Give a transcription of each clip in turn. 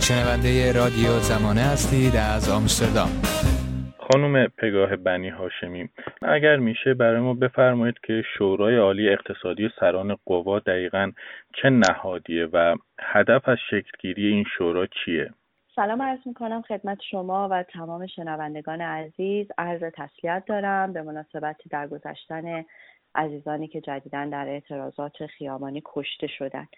شنونده رادیو زمانه هستید از آمستردام. خانم پگاه بنی هاشمی اگر میشه برای ما بفرمایید که شورای عالی اقتصادی سران قوا دقیقا چه نهادیه و هدف از شکلگیری این شورا چیه؟ سلام عرض می‌کنم خدمت شما و تمام شنوندگان عزیز. عرض تسلیت دارم به مناسبت درگذشتن عزیزانی که جدیدا در اعتراضات خیابانی کشته شدن.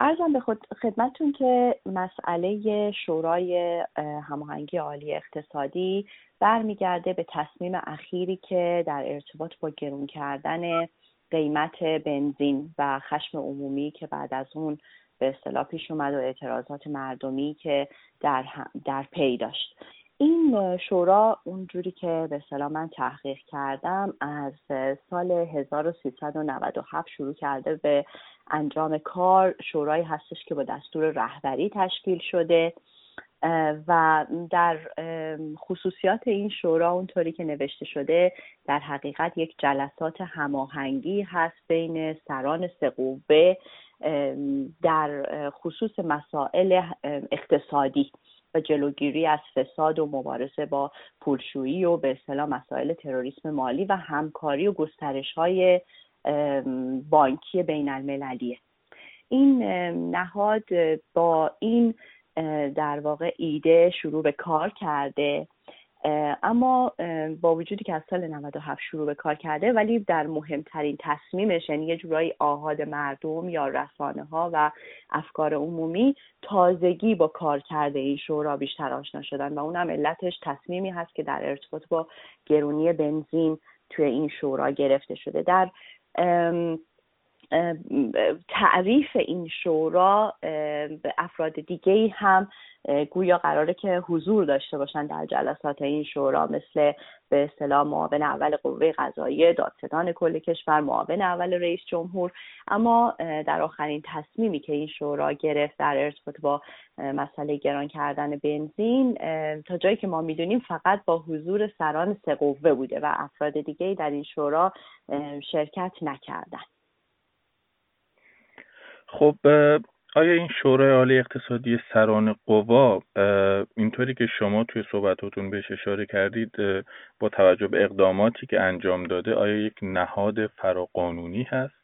ارزم به خود خدمتتون که مسئله شورای هماهنگی عالی اقتصادی برمیگرده به تصمیم اخیری که در ارتباط با گرون کردن قیمت بنزین و خشم عمومی که بعد از اون به اصطلاح پیش اومد و اعتراضات مردمی که در, در پی داشت. این شورا اونجوری که به اصطلاح من تحقیق کردم از سال 1397 شروع کرده به انجام کار شورایی هستش که با دستور رهبری تشکیل شده و در خصوصیات این شورا اونطوری که نوشته شده در حقیقت یک جلسات هماهنگی هست بین سران سقوبه در خصوص مسائل اقتصادی. و جلوگیری از فساد و مبارزه با پولشویی و به اصطلاح مسائل تروریسم مالی و همکاری و گسترش های بانکی بین المللیه این نهاد با این در واقع ایده شروع به کار کرده اما با وجودی که از سال 97 شروع به کار کرده ولی در مهمترین تصمیمش یعنی یه جورایی آهاد مردم یا رسانه ها و افکار عمومی تازگی با کار کرده این شورا بیشتر آشنا شدن و اونم علتش تصمیمی هست که در ارتباط با گرونی بنزین توی این شورا گرفته شده. در تعریف این شورا به افراد دیگه هم گویا قراره که حضور داشته باشن در جلسات این شورا مثل به اصطلاح معاون اول قوه قضاییه دادستان کل کشور معاون اول رئیس جمهور. اما در آخرین تصمیمی که این شورا گرفت در ارتباط با مسئله گران کردن بنزین تا جایی که ما می‌دونیم فقط با حضور سران سه قوه بوده و افراد دیگه در این شورا شرکت نکردن. خب آیا این شورای عالی اقتصادی سران قوا اینطوری که شما توی صحبتاتون بهش اشاره کردید با توجه به اقداماتی که انجام داده آیا یک نهاد فراقانونی هست؟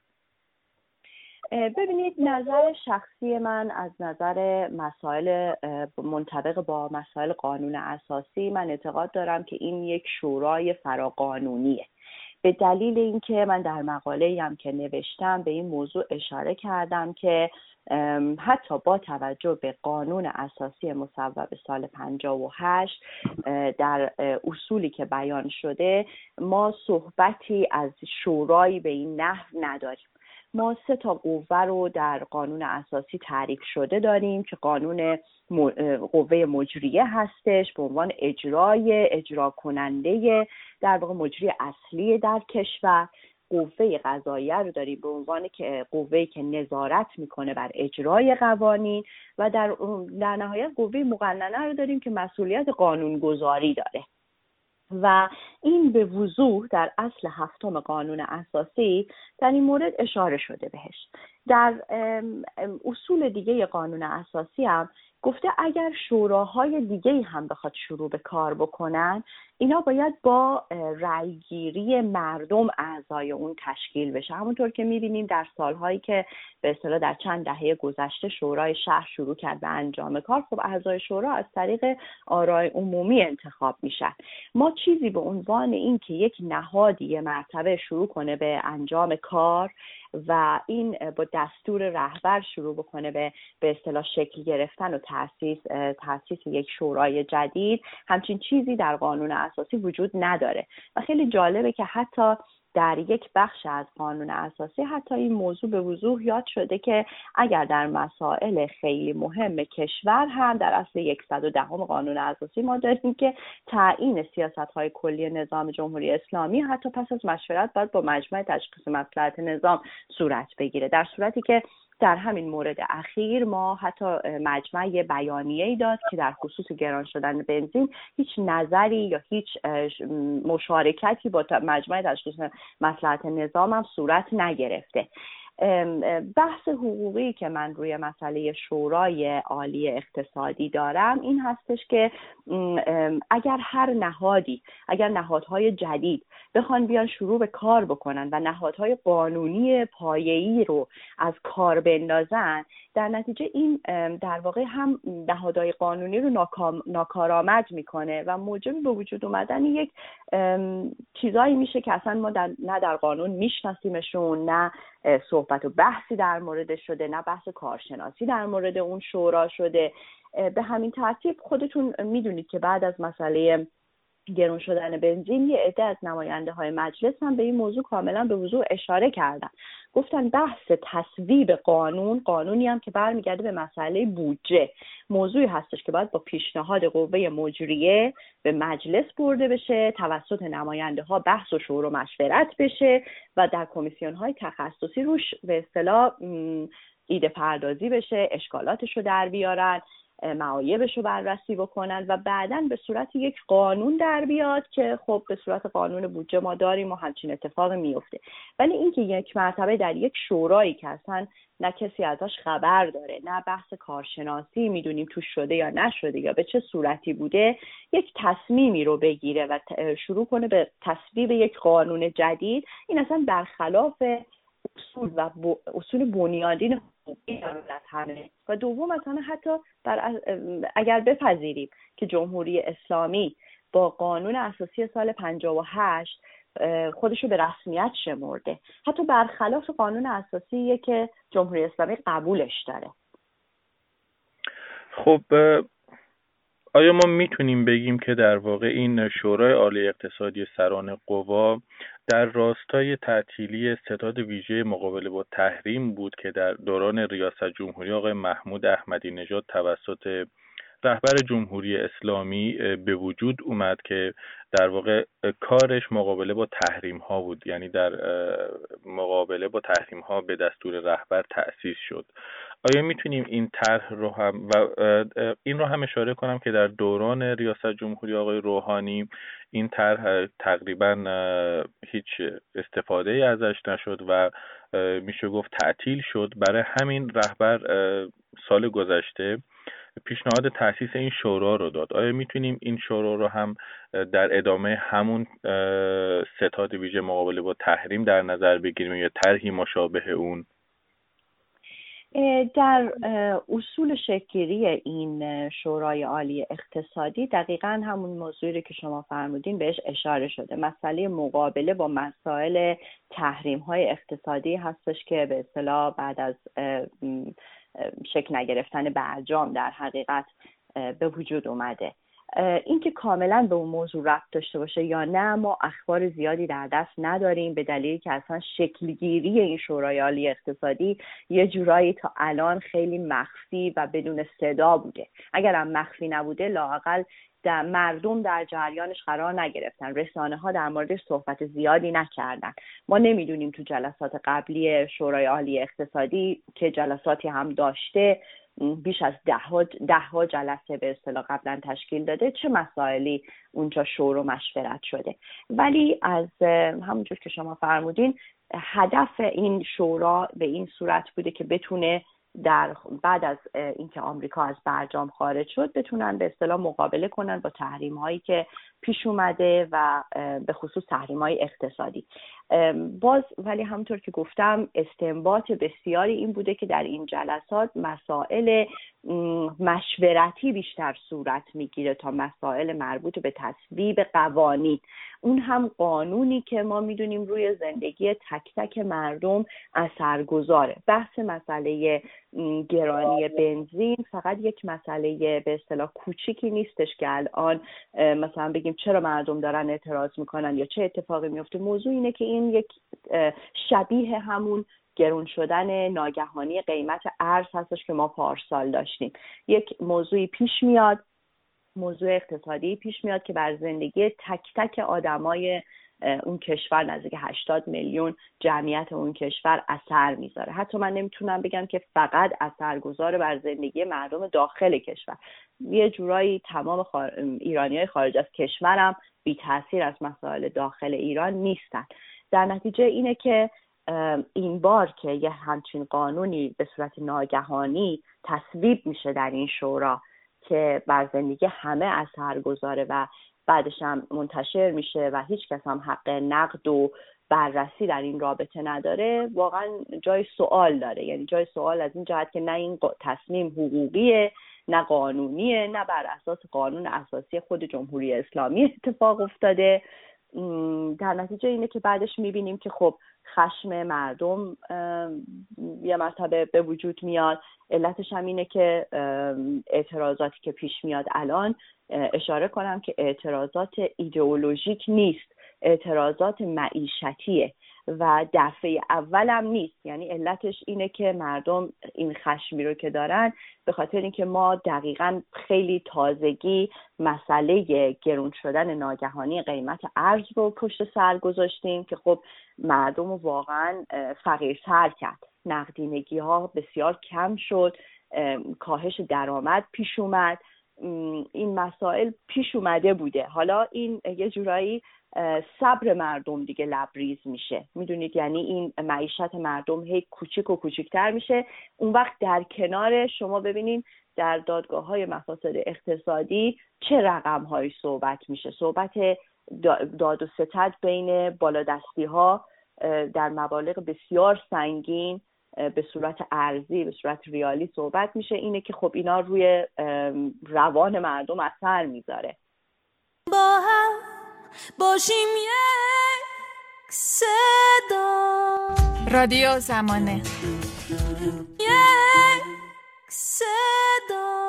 ببینید نظر شخصی من از نظر مسائل منطبق با مسائل قانون اساسی من اعتقاد دارم که این یک شورای فراقانونیه به دلیل اینکه من در مقاله هم که نوشتم به این موضوع اشاره کردم که حتی با توجه به قانون اساسی مصوب سال 58 در اصولی که بیان شده ما صحبتی از شورایی به این نحو نداریم. ما سه تا قوه رو در قانون اساسی تعریف شده داریم که قانون قوه مجریه هستش به عنوان اجرای اجرا کننده در واقع مجری اصلی در کشور. قوه قضاییه رو داریم به عنوان که قوه که نظارت می‌کنه بر اجرای قوانین و در, در نهایت قوه مقننه رو داریم که مسئولیت قانونگذاری داره. و این به وضوح در اصل هفتم قانون اساسی در این مورد اشاره شده بهش. در اصول دیگه قانون اساسی هم گفته اگر شوراهای دیگه هم بخواد شروع به کار بکنن اینا باید با رأیگیری مردم اعضای اون تشکیل بشه. همونطور که می‌بینیم در سالهایی که به اصطلاح در چند دهه گذشته شورای شهر شروع کرد به انجام کار خب اعضای شورا از طریق آرای عمومی انتخاب میشن. ما چیزی به عنوان اینکه یک نهادی مرتبه شروع کنه به انجام کار و این با دستور رهبر شروع بکنه به به اصطلاح شکل گرفتن و تاسیس تاسیس یک شورای جدید همچین چیزی در قانون اساسی وجود نداره. و خیلی جالبه که حتی در یک بخش از قانون اساسی حتی این موضوع به وضوح یاد شده که اگر در مسائل خیلی مهم کشور هم در اصل 110 قانون اساسی ما داریم که تعیین سیاست های کلی نظام جمهوری اسلامی حتی پس از مشورت باید با مجمع تشخیص مصلحت نظام صورت بگیره. در صورتی که در همین مورد اخیر ما حتی مجمع یه بیانیه ای داد که در خصوص گران شدن بنزین هیچ نظری یا هیچ مشارکتی با مجمع تشخیص مسلحت نظام هم صورت نگرفته. بحث حقوقی که من روی مسئله شورای عالی اقتصادی دارم این هستش که اگر هر نهادی اگر نهادهای جدید بخوان بیان شروع به کار بکنن و نهادهای قانونی پایه‌ای رو از کار بندازن در نتیجه این در واقع هم نهادهای قانونی رو ناکارآمد می‌کنه و موجب به وجود اومدن یک چیزایی میشه که اصلا ما در نه در قانون میشناسیمشون نه صحبت و بحثی در مورد شده نه بحث کارشناسی در مورد اون شورا شده. به همین ترتیب خودتون می‌دونید که بعد از مسئله گرون شدن بنزین یه عده از نماینده های مجلس هم به این موضوع کاملا به وضوع اشاره کردن. گفتن بحث تصویب قانون قانونی هم که برمیگرده به مسئله بودجه. موضوعی هستش که باید با پیشنهاد قوه مجریه به مجلس برده بشه توسط نماینده ها بحث و شور و مشورت بشه و در کمیسیون های تخصصی روش به اصطلاح ایده پردازی بشه اشکالاتش رو در بیارن. معایبش رو بررسی بکنن و بعدا به صورت یک قانون در بیاد که خب به صورت قانون بودجه ما داریم و همچین اتفاق میفته. ولی اینکه یک مرتبه در یک شورایی که اصلا نه کسی ازش خبر داره نه بحث کارشناسی می‌دونیم توش شده یا نشده یا به چه صورتی بوده یک تصمیمی رو بگیره و شروع کنه به تصویب یک قانون جدید. این اصلا برخلاف اصول و اصول بنیادین همه و دوم مثلا حتی در اگر بپذیریم که جمهوری اسلامی با قانون اساسی سال 58 خودش رو به رسمیت شمرده. حتی برخلاف قانون اساسی که جمهوری اسلامی قبولش داره. خب آیا ما می‌تونیم بگیم که در واقع این شورای عالی اقتصادی سران قوا در راستای تعطیلی ستاد ویژه مقابله با تحریم بود که در دوران ریاست جمهوری آقای محمود احمدی نژاد توسط رهبر جمهوری اسلامی به وجود اومد که در واقع کارش مقابله با تحریم ها بود. یعنی در مقابله با تحریم ها به دستور رهبر تأسیس شد. آیا می‌تونیم این طرح رو هم و این رو هم اشاره کنم که در دوران ریاست جمهوری آقای روحانی این طرح تقریبا هیچ استفاده ای ازش نشد و میشه گفت تعطیل شد. برای همین رهبر سال گذشته پیشنهاد تاسیس این شورا رو داد. آیا می‌تونیم این شورا رو هم در ادامه همون ستاد ویژه مقابله با تحریم در نظر بگیریم یا طرحی مشابه اون؟ در اصول شکلی این شورای عالی اقتصادی دقیقا همون موضوعی که شما فرمودین بهش اشاره شده. مسئله مقابله با مسائل تحریم های اقتصادی هستش که به اصطلاح بعد از شکل نگرفتن برجام در حقیقت به وجود اومده. اینکه کاملا به اون موضوع رفت داشته باشه یا نه ما اخبار زیادی در دست نداریم به دلیلی که اصلا شکلگیری این شورای عالی اقتصادی یه جورایی تا الان خیلی مخفی و بدون صدا بوده. اگرم مخفی نبوده لاقل در مردم در جریانش قرار نگرفتن. رسانه ها در موردش صحبت زیادی نکردن. ما نمی‌دونیم تو جلسات قبلی شورای عالی اقتصادی که جلساتی هم داشته بیش از ده ها, ده ها جلسه به اصطلاح قبلا تشکیل داده. چه مسائلی اونجا شور و مشورت شده؟ ولی از همونجور که شما فرمودین هدف این شورا به این صورت بوده که بتونه در بعد از اینکه آمریکا از برجام خارج شد بتونن به اصطلاح مقابله کنن با تحریم هایی که پیش اومده و به خصوص تحریم های اقتصادی باز ولی همونطور که گفتم استنباط بسیاری این بوده که در این جلسات مسائل مشورتی بیشتر صورت می‌گیره تا مسائل مربوط به تصویب قوانین. اون هم قانونی که ما می‌دونیم روی زندگی تک تک مردم اثرگذاره. بحث مسئله گرانی بنزین فقط یک مسئله به اصطلاح کوچیکی نیستش که الان مثلا بگیم چرا مردم دارن اعتراض می‌کنن یا چه اتفاقی میفته موضوع اینه که این یک شبیه همون گرون شدن ناگهانی قیمت ارز هستش که ما پارسال داشتیم. یک موضوعی پیش میاد موضوع اقتصادی پیش میاد که بر زندگی تک تک آدمای اون کشور نزدیک 80 میلیون جمعیت اون کشور اثر می‌ذاره. حتی من نمی‌تونم بگم که فقط اثرگذار بر زندگی مردم داخل کشور. یه جورایی تمام ایرانی های خارج از کشورم بی تاثیر از مسائل داخل ایران نیستن. در نتیجه اینه که این بار که یه همچین قانونی به صورت ناگهانی تصویب میشه در این شورا که بر زندگی همه اثر گذاره و بعدش هم منتشر میشه و هیچ کس هم حق نقد و بررسی در این رابطه نداره. واقعا جای سوال داره. یعنی جای سوال از این جهت که نه این تصمیم حقوقیه نه قانونیه نه بر اساس قانون اساسی خود جمهوری اسلامی اتفاق افتاده. در نتیجه اینه که بعدش می‌بینیم که خب خشم مردم یه مرتبه به وجود میاد. علتش هم اینه که اعتراضاتی که پیش میاد الان اشاره کنم که اعتراضات ایدئولوژیک نیست. اعتراضات معیشتیه. و دفعه اولم نیست. یعنی علتش اینه که مردم این خشمی رو که دارن به خاطر اینکه ما دقیقا خیلی تازگی مسئله گرون شدن ناگهانی قیمت ارز رو پشت سر گذاشتیم که خب مردم رو واقعا فقیرتر کرد. نقدینگی ها بسیار کم شد کاهش درآمد پیش اومد. این مسائل پیش اومده بوده. حالا این یه جورایی صبر مردم دیگه لبریز میشه. می‌دونید؟ یعنی این معیشت مردم هی کوچیک و کوچیکتر میشه. اون وقت در کنار شما ببینید در دادگاه های مفاسد اقتصادی چه رقم هایی صحبت میشه. صحبت داد و ستد بین بالادستی ها در مبالغ بسیار سنگین به صورت ارزی به صورت ریالی صحبت میشه اینه که خب اینا روی روان مردم اثر می‌ذاره. با هم باشیم یک صدا. رادیو زمانه. یک صدا.